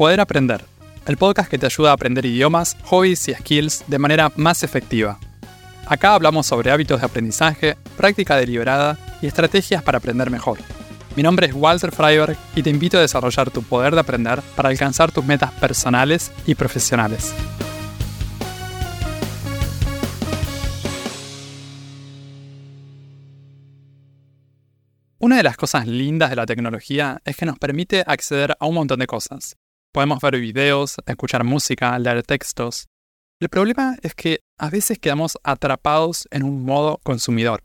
Poder Aprender, el podcast que te ayuda a aprender idiomas, hobbies y skills de manera más efectiva. Acá hablamos sobre hábitos de aprendizaje, práctica deliberada y estrategias para aprender mejor. Mi nombre es Walter Freiberg y te invito a desarrollar tu poder de aprender para alcanzar tus metas personales y profesionales. Una de las cosas lindas de la tecnología es que nos permite acceder a un montón de cosas. Podemos ver videos, escuchar música, leer textos. El problema es que a veces quedamos atrapados en un modo consumidor.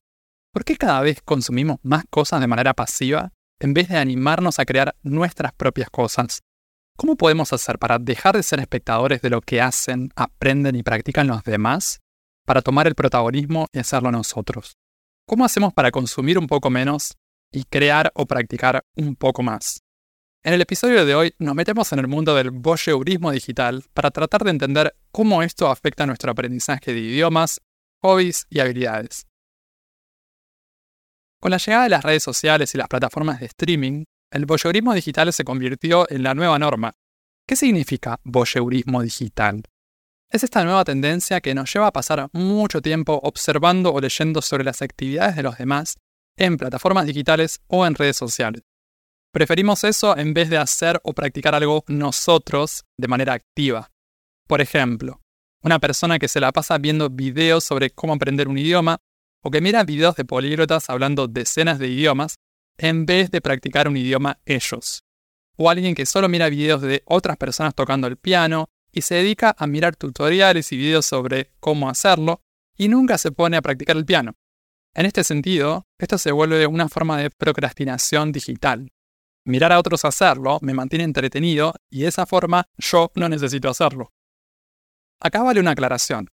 ¿Por qué cada vez consumimos más cosas de manera pasiva en vez de animarnos a crear nuestras propias cosas? ¿Cómo podemos hacer para dejar de ser espectadores de lo que hacen, aprenden y practican los demás para tomar el protagonismo y hacerlo nosotros? ¿Cómo hacemos para consumir un poco menos y crear o practicar un poco más. En el episodio de hoy nos metemos en el mundo del voyeurismo digital para tratar de entender cómo esto afecta nuestro aprendizaje de idiomas, hobbies y habilidades. Con la llegada de las redes sociales y las plataformas de streaming, el voyeurismo digital se convirtió en la nueva norma. ¿Qué significa voyeurismo digital? Es esta nueva tendencia que nos lleva a pasar mucho tiempo observando o leyendo sobre las actividades de los demás en plataformas digitales o en redes sociales. Preferimos eso en vez de hacer o practicar algo nosotros de manera activa. Por ejemplo, una persona que se la pasa viendo videos sobre cómo aprender un idioma o que mira videos de políglotas hablando decenas de idiomas en vez de practicar un idioma ellos. O alguien que solo mira videos de otras personas tocando el piano y se dedica a mirar tutoriales y videos sobre cómo hacerlo y nunca se pone a practicar el piano. En este sentido, esto se vuelve una forma de procrastinación digital. Mirar a otros hacerlo me mantiene entretenido y de esa forma yo no necesito hacerlo. Acá vale una aclaración.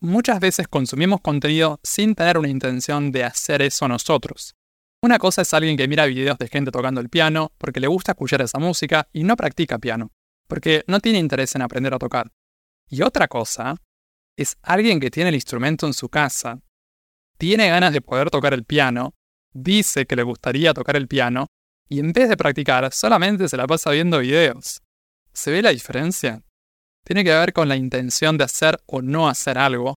Muchas veces consumimos contenido sin tener una intención de hacer eso nosotros. Una cosa es alguien que mira videos de gente tocando el piano porque le gusta escuchar esa música y no practica piano, porque no tiene interés en aprender a tocar. Y otra cosa es alguien que tiene el instrumento en su casa tiene ganas de poder tocar el piano, dice que le gustaría tocar el piano, y en vez de practicar solamente se la pasa viendo videos. ¿Se ve la diferencia? Tiene que ver con la intención de hacer o no hacer algo,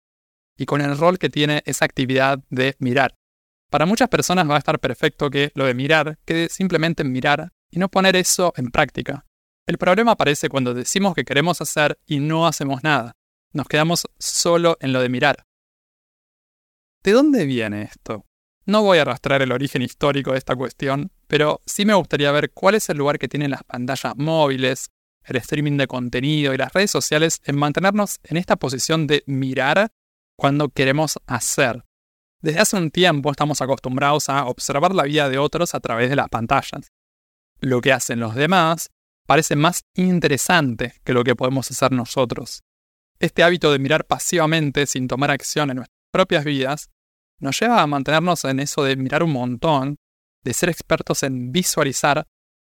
y con el rol que tiene esa actividad de mirar. Para muchas personas va a estar perfecto que lo de mirar quede simplemente en mirar y no poner eso en práctica. El problema aparece cuando decimos que queremos hacer y no hacemos nada. Nos quedamos solo en lo de mirar. ¿De dónde viene esto? No voy a arrastrar el origen histórico de esta cuestión, pero sí me gustaría ver cuál es el lugar que tienen las pantallas móviles, el streaming de contenido y las redes sociales en mantenernos en esta posición de mirar cuando queremos hacer. Desde hace un tiempo estamos acostumbrados a observar la vida de otros a través de las pantallas. Lo que hacen los demás parece más interesante que lo que podemos hacer nosotros. Este hábito de mirar pasivamente sin tomar acción en nuestra propias vidas, nos lleva a mantenernos en eso de mirar un montón, de ser expertos en visualizar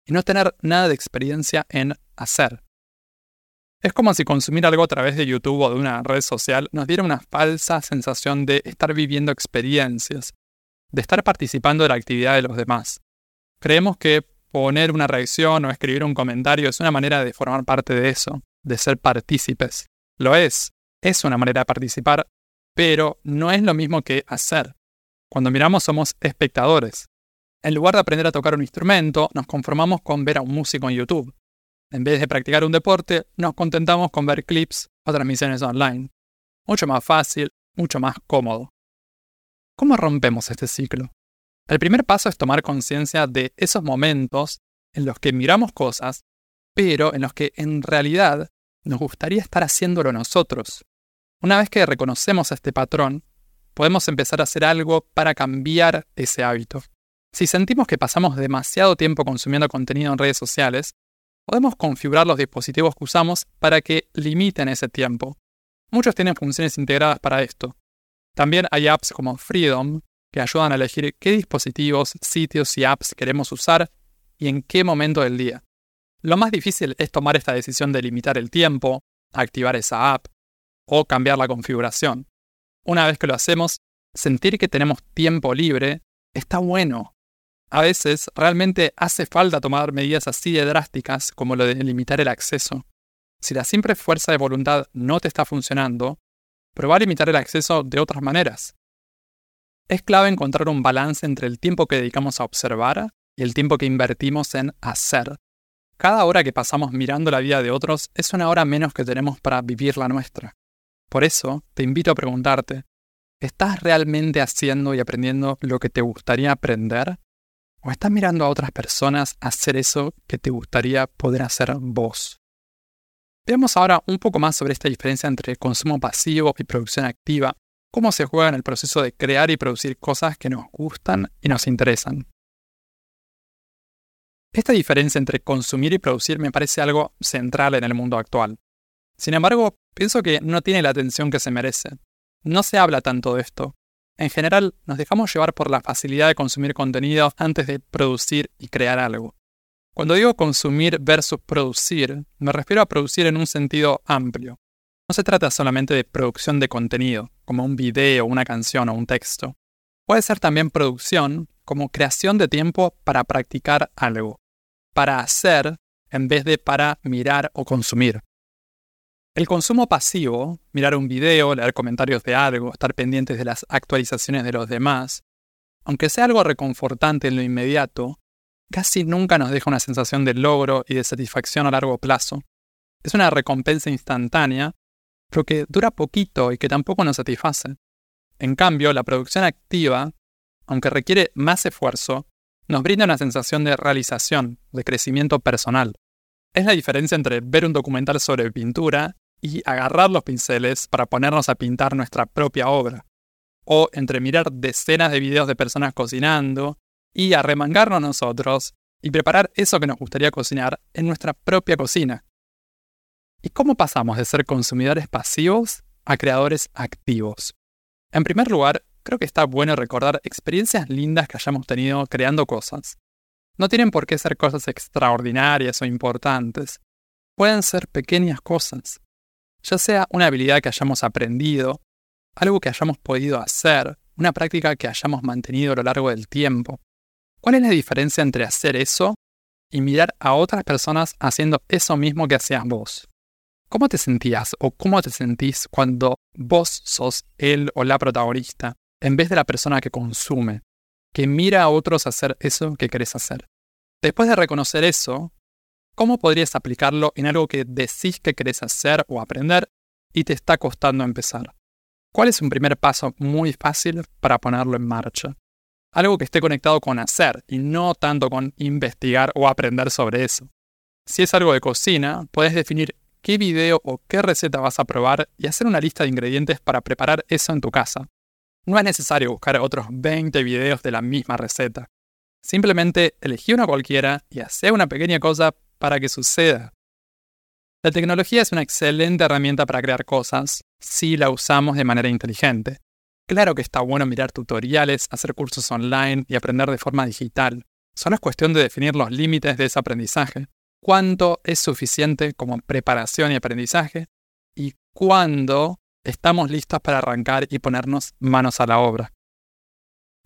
y no tener nada de experiencia en hacer. Es como si consumir algo a través de YouTube o de una red social nos diera una falsa sensación de estar viviendo experiencias, de estar participando de la actividad de los demás. Creemos que poner una reacción o escribir un comentario es una manera de formar parte de eso, de ser partícipes. Lo es, es una manera de participar, pero no es lo mismo que hacer. Cuando miramos somos espectadores. En lugar de aprender a tocar un instrumento, nos conformamos con ver a un músico en YouTube. En vez de practicar un deporte, nos contentamos con ver clips o transmisiones online. Mucho más fácil, mucho más cómodo. ¿Cómo rompemos este ciclo? El primer paso es tomar conciencia de esos momentos en los que miramos cosas, pero en los que en realidad nos gustaría estar haciéndolo nosotros. Una vez que reconocemos este patrón, podemos empezar a hacer algo para cambiar ese hábito. Si sentimos que pasamos demasiado tiempo consumiendo contenido en redes sociales, podemos configurar los dispositivos que usamos para que limiten ese tiempo. Muchos tienen funciones integradas para esto. También hay apps como Freedom que ayudan a elegir qué dispositivos, sitios y apps queremos usar y en qué momento del día. Lo más difícil es tomar esta decisión de limitar el tiempo, activar esa app, o cambiar la configuración. Una vez que lo hacemos, sentir que tenemos tiempo libre está bueno. A veces realmente hace falta tomar medidas así de drásticas como lo de limitar el acceso. Si la simple fuerza de voluntad no te está funcionando, prueba a limitar el acceso de otras maneras. Es clave encontrar un balance entre el tiempo que dedicamos a observar y el tiempo que invertimos en hacer. Cada hora que pasamos mirando la vida de otros es una hora menos que tenemos para vivir la nuestra. Por eso, te invito a preguntarte, ¿estás realmente haciendo y aprendiendo lo que te gustaría aprender? ¿O estás mirando a otras personas hacer eso que te gustaría poder hacer vos? Veamos ahora un poco más sobre esta diferencia entre consumo pasivo y producción activa, cómo se juega en el proceso de crear y producir cosas que nos gustan y nos interesan. Esta diferencia entre consumir y producir me parece algo central en el mundo actual. Sin embargo, pienso que no tiene la atención que se merece. No se habla tanto de esto. En general, nos dejamos llevar por la facilidad de consumir contenido antes de producir y crear algo. Cuando digo consumir versus producir, me refiero a producir en un sentido amplio. No se trata solamente de producción de contenido, como un video, una canción o un texto. Puede ser también producción como creación de tiempo para practicar algo para hacer en vez de para mirar o consumir. El consumo pasivo, mirar un video, leer comentarios de algo, estar pendientes de las actualizaciones de los demás, aunque sea algo reconfortante en lo inmediato, casi nunca nos deja una sensación de logro y de satisfacción a largo plazo. Es una recompensa instantánea, pero que dura poquito y que tampoco nos satisface. En cambio, la producción activa, aunque requiere más esfuerzo, nos brinda una sensación de realización, de crecimiento personal. Es la diferencia entre ver un documental sobre pintura y agarrar los pinceles para ponernos a pintar nuestra propia obra. O entre mirar decenas de videos de personas cocinando y arremangarnos nosotros y preparar eso que nos gustaría cocinar en nuestra propia cocina. ¿Y cómo pasamos de ser consumidores pasivos a creadores activos? En primer lugar, creo que está bueno recordar experiencias lindas que hayamos tenido creando cosas. No tienen por qué ser cosas extraordinarias o importantes. Pueden ser pequeñas cosas. Ya sea una habilidad que hayamos aprendido, algo que hayamos podido hacer, una práctica que hayamos mantenido a lo largo del tiempo. ¿Cuál es la diferencia entre hacer eso y mirar a otras personas haciendo eso mismo que hacías vos? ¿Cómo te sentías o cómo te sentís cuando vos sos él o la protagonista en vez de la persona que consume, que mira a otros hacer eso que querés hacer. Después de reconocer eso, ¿cómo podrías aplicarlo en algo que decís que querés hacer o aprender y te está costando empezar? ¿Cuál es un primer paso muy fácil para ponerlo en marcha? Algo que esté conectado con hacer y no tanto con investigar o aprender sobre eso. Si es algo de cocina, puedes definir qué video o qué receta vas a probar y hacer una lista de ingredientes para preparar eso en tu casa. No es necesario buscar otros 20 videos de la misma receta. Simplemente elegí una cualquiera y hace una pequeña cosa para que suceda. La tecnología es una excelente herramienta para crear cosas si la usamos de manera inteligente. Claro que está bueno mirar tutoriales, hacer cursos online y aprender de forma digital. Solo es cuestión de definir los límites de ese aprendizaje. Cuánto es suficiente como preparación y aprendizaje y cuándo estamos listos para arrancar y ponernos manos a la obra.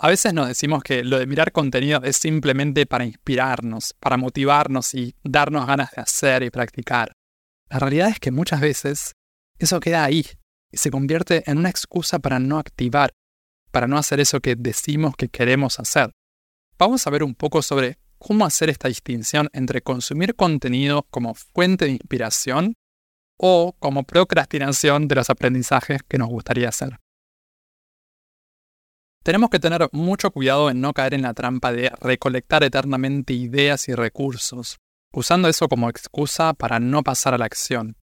A veces nos decimos que lo de mirar contenido es simplemente para inspirarnos, para motivarnos y darnos ganas de hacer y practicar. La realidad es que muchas veces eso queda ahí y se convierte en una excusa para no activar, para no hacer eso que decimos que queremos hacer. Vamos a ver un poco sobre cómo hacer esta distinción entre consumir contenido como fuente de inspiración o como procrastinación de los aprendizajes que nos gustaría hacer. Tenemos que tener mucho cuidado en no caer en la trampa de recolectar eternamente ideas y recursos, usando eso como excusa para no pasar a la acción.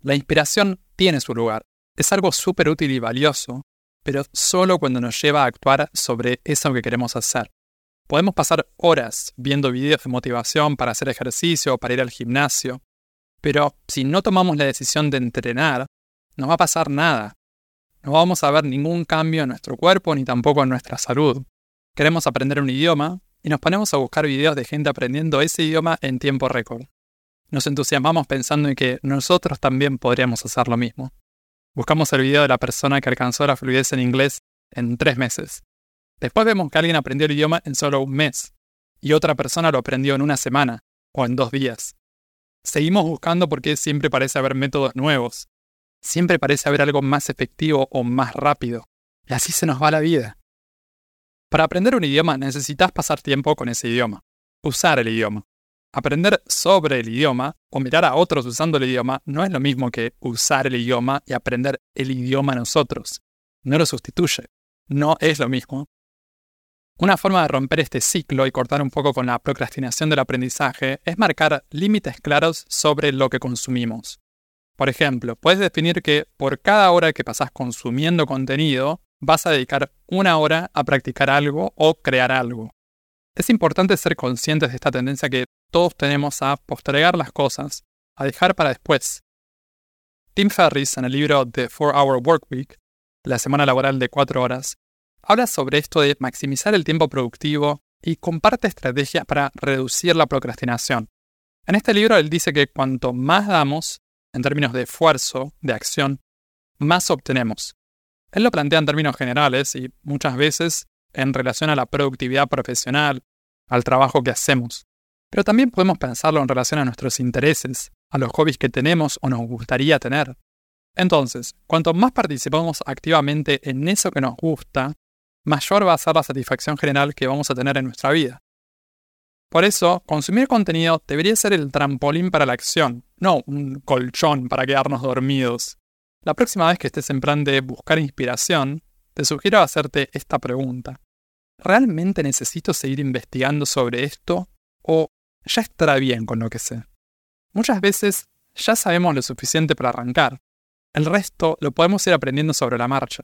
La inspiración tiene su lugar, es algo súper útil y valioso, pero solo cuando nos lleva a actuar sobre eso que queremos hacer. Podemos pasar horas viendo videos de motivación para hacer ejercicio o para ir al gimnasio, pero si no tomamos la decisión de entrenar, no va a pasar nada. No vamos a ver ningún cambio en nuestro cuerpo ni tampoco en nuestra salud. Queremos aprender un idioma y nos ponemos a buscar videos de gente aprendiendo ese idioma en tiempo récord. Nos entusiasmamos pensando en que nosotros también podríamos hacer lo mismo. Buscamos el video de la persona que alcanzó la fluidez en inglés en tres meses. Después vemos que alguien aprendió el idioma en solo un mes. y otra persona lo aprendió en una semana o en dos días. Seguimos buscando porque siempre parece haber métodos nuevos. Siempre parece haber algo más efectivo o más rápido. Y así se nos va la vida. Para aprender un idioma necesitas pasar tiempo con ese idioma, usar el idioma. Aprender sobre el idioma o mirar a otros usando el idioma no es lo mismo que usar el idioma y aprender el idioma nosotros. No lo sustituye. No es lo mismo. Una forma de romper este ciclo y cortar un poco con la procrastinación del aprendizaje es marcar límites claros sobre lo que consumimos. Por ejemplo, puedes definir que por cada hora que pasas consumiendo contenido, vas a dedicar una hora a practicar algo o crear algo. Es importante ser conscientes de esta tendencia que todos tenemos a postergar las cosas, a dejar para después. Tim Ferriss, en el libro The 4-Hour Workweek, la semana laboral de 4 horas, habla sobre esto de maximizar el tiempo productivo y comparte estrategias para reducir la procrastinación. En este libro él dice que cuanto más damos, en términos de esfuerzo, de acción, más obtenemos. Él lo plantea en términos generales y muchas veces en relación a la productividad profesional, al trabajo que hacemos. Pero también podemos pensarlo en relación a nuestros intereses, a los hobbies que tenemos o nos gustaría tener. Entonces, cuanto más participamos activamente en eso que nos gusta, mayor va a ser la satisfacción general que vamos a tener en nuestra vida. Por eso, consumir contenido debería ser el trampolín para la acción, no un colchón para quedarnos dormidos. La próxima vez que estés en plan de buscar inspiración, te sugiero hacerte esta pregunta. ¿Realmente necesito seguir investigando sobre esto o ya estará bien con lo que sé? Muchas veces ya sabemos lo suficiente para arrancar. El resto lo podemos ir aprendiendo sobre la marcha.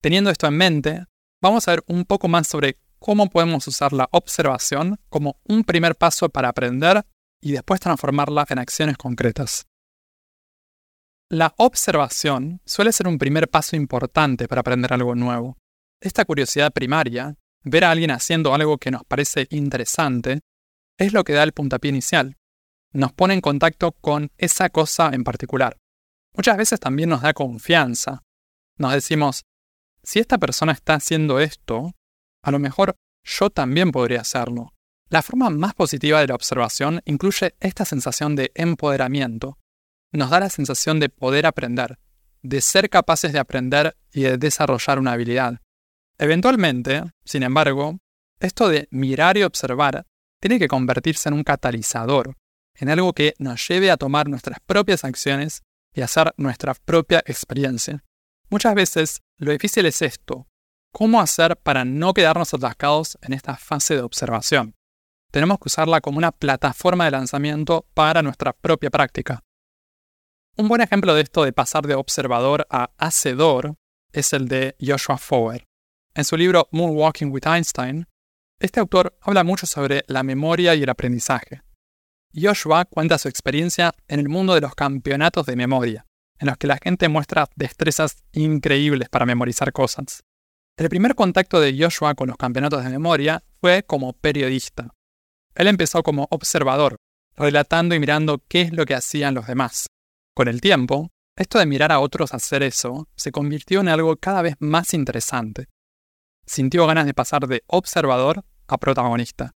Teniendo esto en mente, vamos a ver un poco más sobre cómo podemos usar la observación como un primer paso para aprender y después transformarla en acciones concretas. La observación suele ser un primer paso importante para aprender algo nuevo. Esta curiosidad primaria, ver a alguien haciendo algo que nos parece interesante, es lo que da el puntapié inicial. Nos pone en contacto con esa cosa en particular. Muchas veces también nos da confianza. Nos decimos, si esta persona está haciendo esto, a lo mejor yo también podría hacerlo. La forma más positiva de la observación incluye esta sensación de empoderamiento, nos da la sensación de poder aprender, de ser capaces de aprender y de desarrollar una habilidad. Eventualmente, sin embargo, esto de mirar y observar tiene que convertirse en un catalizador, en algo que nos lleve a tomar nuestras propias acciones y hacer nuestra propia experiencia. Muchas veces lo difícil es esto, ¿cómo hacer para no quedarnos atascados en esta fase de observación? Tenemos que usarla como una plataforma de lanzamiento para nuestra propia práctica. Un buen ejemplo de esto de pasar de observador a hacedor es el de Joshua Foer. En su libro Moonwalking with Einstein, este autor habla mucho sobre la memoria y el aprendizaje. Joshua cuenta su experiencia en el mundo de los campeonatos de memoria, en los que la gente muestra destrezas increíbles para memorizar cosas. El primer contacto de Joshua con los campeonatos de memoria fue como periodista. Él empezó como observador, relatando y mirando qué es lo que hacían los demás. Con el tiempo, esto de mirar a otros hacer eso se convirtió en algo cada vez más interesante. Sintió ganas de pasar de observador a protagonista.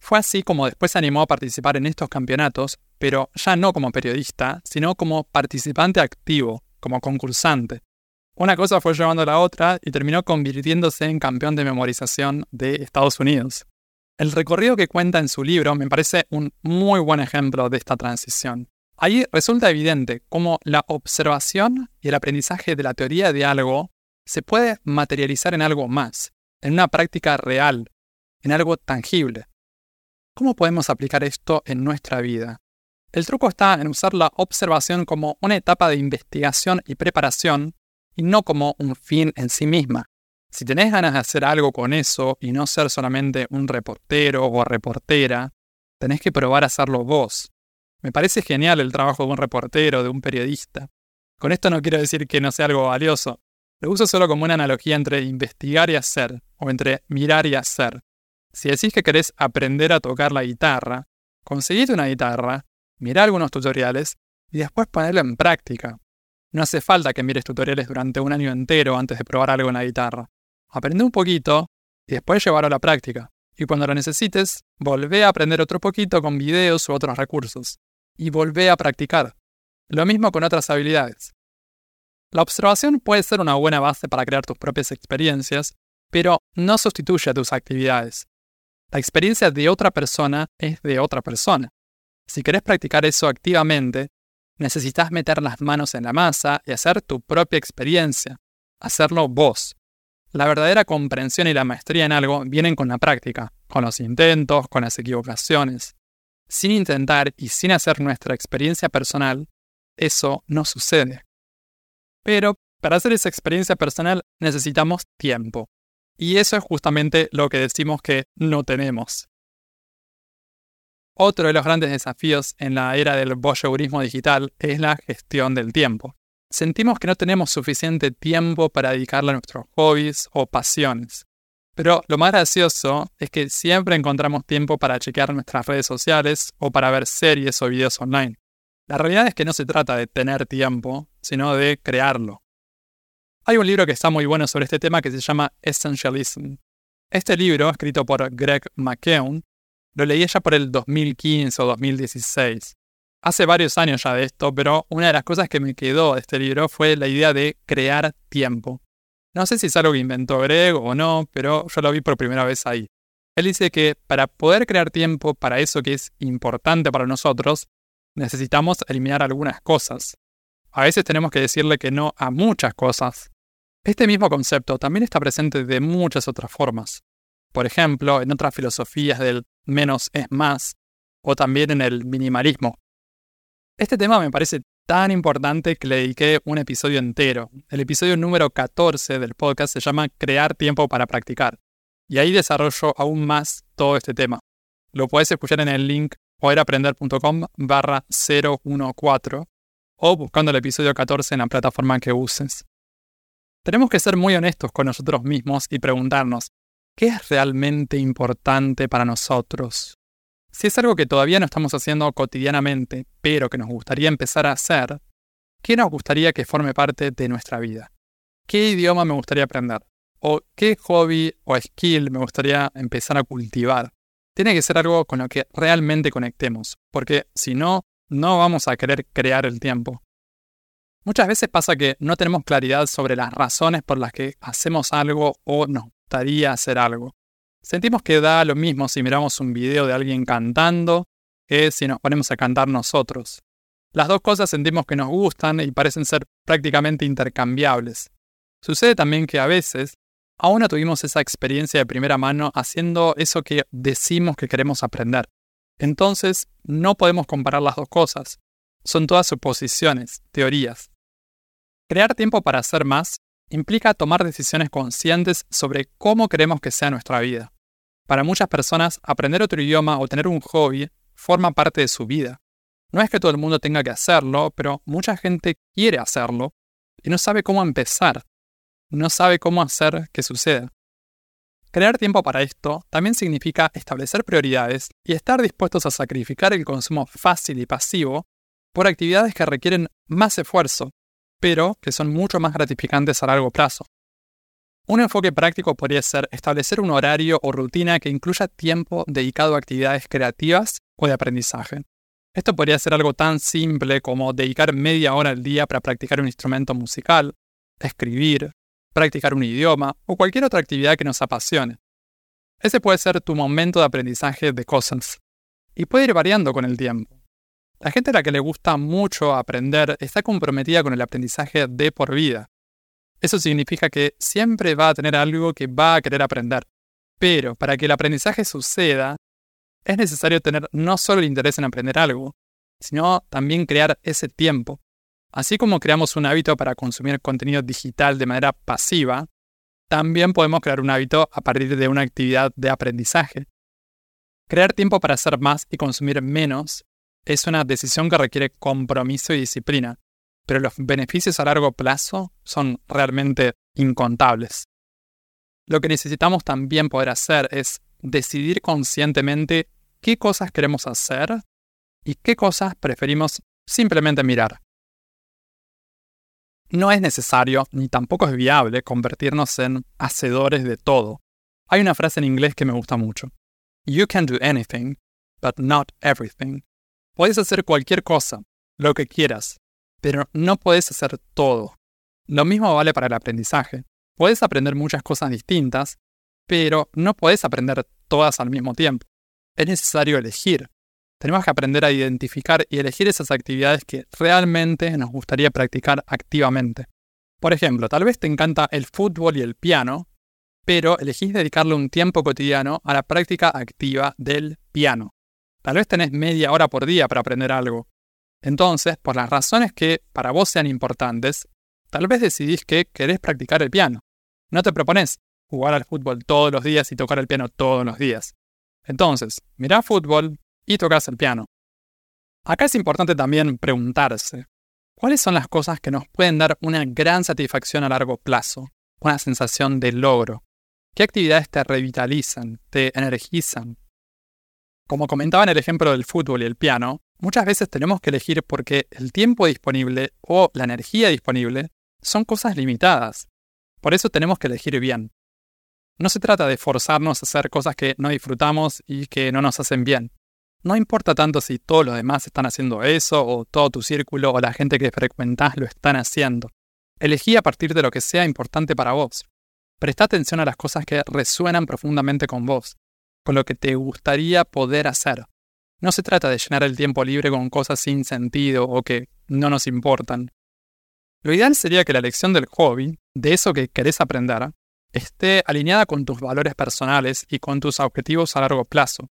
Fue así como después se animó a participar en estos campeonatos, pero ya no como periodista, sino como participante activo, como concursante. Una cosa fue llevando a la otra y terminó convirtiéndose en campeón de memorización de Estados Unidos. El recorrido que cuenta en su libro me parece un muy buen ejemplo de esta transición. Ahí resulta evidente cómo la observación y el aprendizaje de la teoría de algo se puede materializar en algo más, en una práctica real, en algo tangible. ¿Cómo podemos aplicar esto en nuestra vida? El truco está en usar la observación como una etapa de investigación y preparación y no como un fin en sí misma. Si tenés ganas de hacer algo con eso y no ser solamente un reportero o reportera, tenés que probar a hacerlo vos, me parece genial el trabajo de un reportero, de un periodista. Con esto no quiero decir que no sea algo valioso. Lo uso solo como una analogía entre investigar y hacer, o entre mirar y hacer. Si decís que querés aprender a tocar la guitarra, conseguite una guitarra, mira algunos tutoriales y después ponerlo en práctica. No hace falta que mires tutoriales durante un año entero antes de probar algo en la guitarra. Aprende un poquito y después llevarlo a la práctica. Y cuando lo necesites, volvé a aprender otro poquito con videos u otros recursos. Y volvé a practicar. Lo mismo con otras habilidades. La observación puede ser una buena base para crear tus propias experiencias, pero no sustituye a tus actividades. La experiencia de otra persona es de otra persona. Si querés practicar eso activamente, necesitas meter las manos en la masa y hacer tu propia experiencia, hacerlo vos. La verdadera comprensión y la maestría en algo vienen con la práctica, con los intentos, con las equivocaciones. Sin intentar y sin hacer nuestra experiencia personal, eso no sucede. Pero para hacer esa experiencia personal necesitamos tiempo. Y eso es justamente lo que decimos que no tenemos. Otro de los grandes desafíos en la era del voyeurismo digital es la gestión del tiempo. Sentimos que no tenemos suficiente tiempo para dedicarle a nuestros hobbies o pasiones. Pero lo más gracioso es que siempre encontramos tiempo para chequear nuestras redes sociales o para ver series o videos online. La realidad es que no se trata de tener tiempo, sino de crearlo. Hay un libro que está muy bueno sobre este tema que se llama Essentialism. Este libro, escrito por Greg McKeown, lo leí ya por el 2015 o 2016. Hace varios años ya de esto, pero una de las cosas que me quedó de este libro fue la idea de crear tiempo. No sé si es algo que inventó Greg o no, pero yo lo vi por primera vez ahí. Él dice que para poder crear tiempo para eso que es importante para nosotros, necesitamos eliminar algunas cosas. A veces tenemos que decirle que no a muchas cosas. Este mismo concepto también está presente de muchas otras formas. Por ejemplo, en otras filosofías del menos es más, o también en el minimalismo. Este tema me parece tan importante que le dediqué un episodio entero. El episodio número 14 del podcast se llama Crear tiempo para practicar. Y ahí desarrollo aún más todo este tema. Lo puedes escuchar en el link poderaprender.com barra 014 o buscando el episodio 14 en la plataforma que uses. Tenemos que ser muy honestos con nosotros mismos y preguntarnos, ¿qué es realmente importante para nosotros? Si es algo que todavía no estamos haciendo cotidianamente, pero que nos gustaría empezar a hacer, ¿qué nos gustaría que forme parte de nuestra vida? ¿Qué idioma me gustaría aprender? ¿O qué hobby o skill me gustaría empezar a cultivar? Tiene que ser algo con lo que realmente conectemos, porque si no, no vamos a querer crear el tiempo. Muchas veces pasa que no tenemos claridad sobre las razones por las que hacemos algo o nos hacer algo. Sentimos que da lo mismo si miramos un video de alguien cantando que si nos ponemos a cantar nosotros. Las dos cosas sentimos que nos gustan y parecen ser prácticamente intercambiables. Sucede también que a veces aún no tuvimos esa experiencia de primera mano haciendo eso que decimos que queremos aprender. Entonces, no podemos comparar las dos cosas. Son todas suposiciones, teorías. Crear tiempo para hacer más implica tomar decisiones conscientes sobre cómo queremos que sea nuestra vida. Para muchas personas, aprender otro idioma o tener un hobby forma parte de su vida. No es que todo el mundo tenga que hacerlo, pero mucha gente quiere hacerlo y no sabe cómo empezar no sabe cómo hacer que suceda. Crear tiempo para esto también significa establecer prioridades y estar dispuestos a sacrificar el consumo fácil y pasivo por actividades que requieren más esfuerzo, pero que son mucho más gratificantes a largo plazo. Un enfoque práctico podría ser establecer un horario o rutina que incluya tiempo dedicado a actividades creativas o de aprendizaje. Esto podría ser algo tan simple como dedicar media hora al día para practicar un instrumento musical, escribir, practicar un idioma o cualquier otra actividad que nos apasione. Ese puede ser tu momento de aprendizaje de cosas. Y puede ir variando con el tiempo. La gente a la que le gusta mucho aprender está comprometida con el aprendizaje de por vida. Eso significa que siempre va a tener algo que va a querer aprender. Pero para que el aprendizaje suceda, es necesario tener no solo el interés en aprender algo, sino también crear ese tiempo, Así como creamos un hábito para consumir contenido digital de manera pasiva, también podemos crear un hábito a partir de una actividad de aprendizaje. Crear tiempo para hacer más y consumir menos es una decisión que requiere compromiso y disciplina, pero los beneficios a largo plazo son realmente incontables. Lo que necesitamos también poder hacer es decidir conscientemente qué cosas queremos hacer y qué cosas preferimos simplemente mirar. No es necesario, ni tampoco es viable, convertirnos en hacedores de todo. Hay una frase en inglés que me gusta mucho. You can do anything, but not everything. Puedes hacer cualquier cosa, lo que quieras, pero no puedes hacer todo. Lo mismo vale para el aprendizaje. Puedes aprender muchas cosas distintas, pero no puedes aprender todas al mismo tiempo. Es necesario elegir. Tenemos que aprender a identificar y elegir esas actividades que realmente nos gustaría practicar activamente. Por ejemplo, tal vez te encanta el fútbol y el piano, pero elegís dedicarle un tiempo cotidiano a la práctica activa del piano. Tal vez tenés media hora por día para aprender algo. Entonces, por las razones que para vos sean importantes, tal vez decidís que querés practicar el piano. No te propones jugar al fútbol todos los días y tocar el piano todos los días. Entonces, mirá fútbol y tocas el piano. Acá es importante también preguntarse, ¿Cuáles son las cosas que nos pueden dar una gran satisfacción a largo plazo? Una sensación de logro. ¿Qué actividades te revitalizan, te energizan? Como comentaba en el ejemplo del fútbol y el piano, muchas veces tenemos que elegir porque el tiempo disponible o la energía disponible son cosas limitadas. Por eso tenemos que elegir bien. No se trata de forzarnos a hacer cosas que no disfrutamos y que no nos hacen bien. No importa tanto si todos los demás están haciendo eso o todo tu círculo o la gente que frecuentás lo están haciendo. Elegí a partir de lo que sea importante para vos. Presta atención a las cosas que resuenan profundamente con vos, con lo que te gustaría poder hacer. No se trata de llenar el tiempo libre con cosas sin sentido o que no nos importan. Lo ideal sería que la elección del hobby, de eso que querés aprender, esté alineada con tus valores personales y con tus objetivos a largo plazo,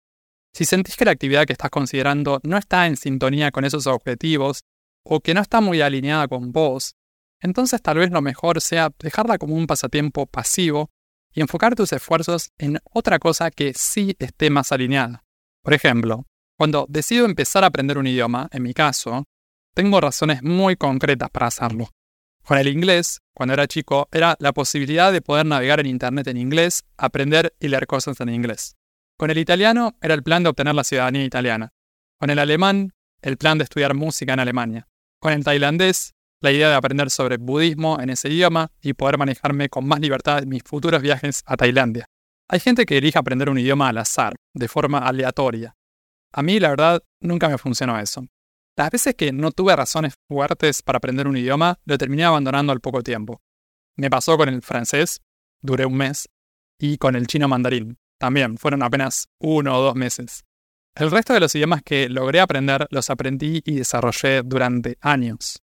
si sentís que la actividad que estás considerando no está en sintonía con esos objetivos o que no está muy alineada con vos, entonces tal vez lo mejor sea dejarla como un pasatiempo pasivo y enfocar tus esfuerzos en otra cosa que sí esté más alineada. Por ejemplo, cuando decido empezar a aprender un idioma, en mi caso, tengo razones muy concretas para hacerlo. Con el inglés, cuando era chico, era la posibilidad de poder navegar en Internet en inglés, aprender y leer cosas en inglés. Con el italiano era el plan de obtener la ciudadanía italiana. Con el alemán, el plan de estudiar música en Alemania. Con el tailandés, la idea de aprender sobre budismo en ese idioma y poder manejarme con más libertad en mis futuros viajes a Tailandia. Hay gente que elige aprender un idioma al azar, de forma aleatoria. A mí, la verdad, nunca me funcionó eso. Las veces que no tuve razones fuertes para aprender un idioma, lo terminé abandonando al poco tiempo. Me pasó con el francés, duré un mes, y con el chino mandarín, también fueron apenas uno o dos meses. El resto de los idiomas que logré aprender los aprendí y desarrollé durante años.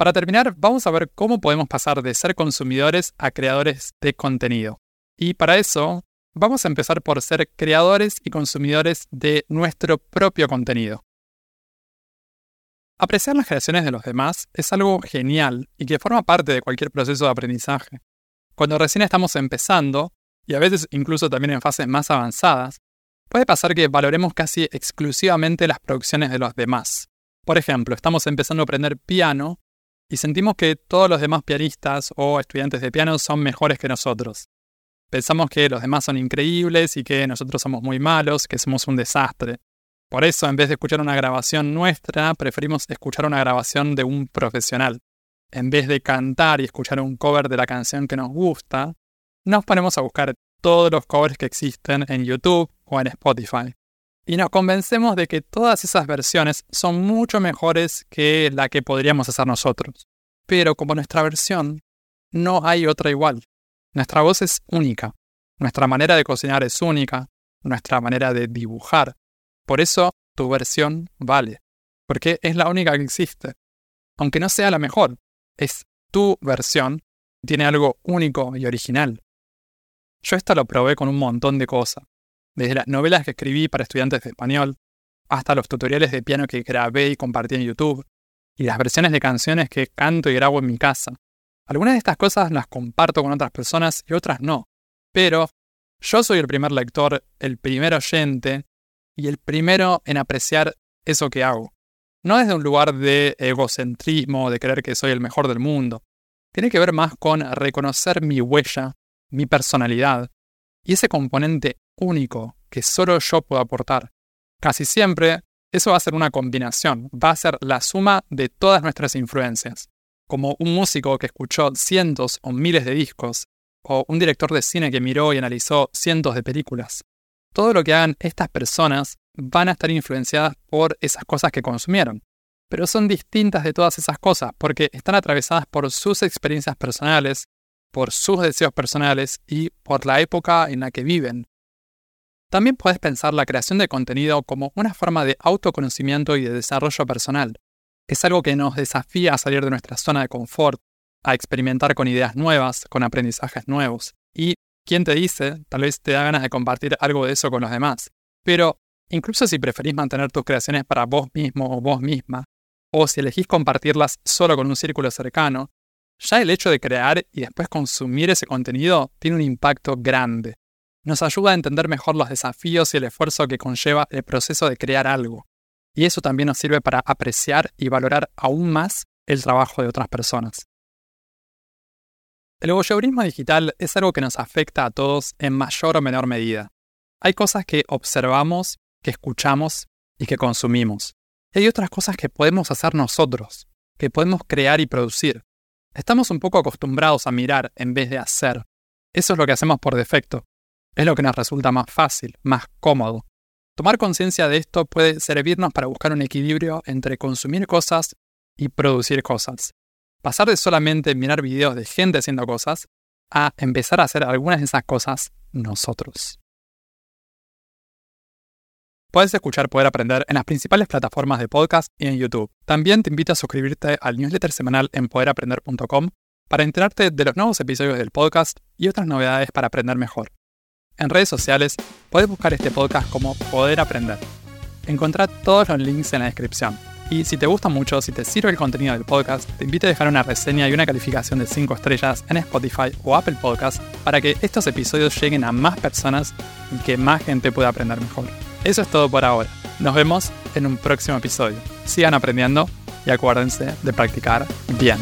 Para terminar, vamos a ver cómo podemos pasar de ser consumidores a creadores de contenido. Y para eso, vamos a empezar por ser creadores y consumidores de nuestro propio contenido. Apreciar las creaciones de los demás es algo genial y que forma parte de cualquier proceso de aprendizaje. Cuando recién estamos empezando, y a veces incluso también en fases más avanzadas, puede pasar que valoremos casi exclusivamente las producciones de los demás. Por ejemplo, estamos empezando a aprender piano y sentimos que todos los demás pianistas o estudiantes de piano son mejores que nosotros. Pensamos que los demás son increíbles y que nosotros somos muy malos, que somos un desastre. Por eso, en vez de escuchar una grabación nuestra, preferimos escuchar una grabación de un profesional. En vez de cantar y escuchar un cover de la canción que nos gusta, nos ponemos a buscar todos los covers que existen en YouTube o en Spotify. Y nos convencemos de que todas esas versiones son mucho mejores que la que podríamos hacer nosotros. Pero como nuestra versión, no hay otra igual. Nuestra voz es única. Nuestra manera de cocinar es única. Nuestra manera de dibujar. Por eso tu versión vale. Porque es la única que existe. Aunque no sea la mejor, es tu versión. Tiene algo único y original. Yo esto lo probé con un montón de cosas, desde las novelas que escribí para estudiantes de español, hasta los tutoriales de piano que grabé y compartí en YouTube, y las versiones de canciones que canto y grabo en mi casa. Algunas de estas cosas las comparto con otras personas y otras no, pero yo soy el primer lector, el primer oyente y el primero en apreciar eso que hago. No desde un lugar de egocentrismo, de creer que soy el mejor del mundo. Tiene que ver más con reconocer mi huella mi personalidad y ese componente único que solo yo puedo aportar. Casi siempre, eso va a ser una combinación, va a ser la suma de todas nuestras influencias, como un músico que escuchó cientos o miles de discos, o un director de cine que miró y analizó cientos de películas. todo lo que hagan estas personas van a estar influenciadas por esas cosas que consumieron. Pero son distintas de todas esas cosas porque están atravesadas por sus experiencias personales, por sus deseos personales y por la época en la que viven. También puedes pensar la creación de contenido como una forma de autoconocimiento y de desarrollo personal. Es algo que nos desafía a salir de nuestra zona de confort, a experimentar con ideas nuevas, con aprendizajes nuevos. Y, ¿quién te dice? Tal vez te da ganas de compartir algo de eso con los demás. Pero, incluso si preferís mantener tus creaciones para vos mismo o vos misma, o si elegís compartirlas solo con un círculo cercano, ya el hecho de crear y después consumir ese contenido tiene un impacto grande. Nos ayuda a entender mejor los desafíos y el esfuerzo que conlleva el proceso de crear algo. Y eso también nos sirve para apreciar y valorar aún más el trabajo de otras personas. El voyeurismo digital es algo que nos afecta a todos en mayor o menor medida. Hay cosas que observamos, que escuchamos y que consumimos. Y hay otras cosas que podemos hacer nosotros, que podemos crear y producir. Estamos un poco acostumbrados a mirar en vez de hacer. Eso es lo que hacemos por defecto. Es lo que nos resulta más fácil, más cómodo. Tomar conciencia de esto puede servirnos para buscar un equilibrio entre consumir cosas y producir cosas pasar de solamente mirar videos de gente haciendo cosas a empezar a hacer algunas de esas cosas nosotros. Puedes escuchar Poder Aprender en las principales plataformas de podcast y en YouTube. También te invito a suscribirte al newsletter semanal en poderaprender.com para enterarte de los nuevos episodios del podcast y otras novedades para aprender mejor. En redes sociales puedes buscar este podcast como Poder Aprender. Encontrá todos los links en la descripción. Y si te gusta mucho, si te sirve el contenido del podcast, te invito a dejar una reseña y una calificación de 5 estrellas en Spotify o Apple Podcast para que estos episodios lleguen a más personas y que más gente pueda aprender mejor. Eso es todo por ahora. Nos vemos en un próximo episodio. Sigan aprendiendo y acuérdense de practicar bien.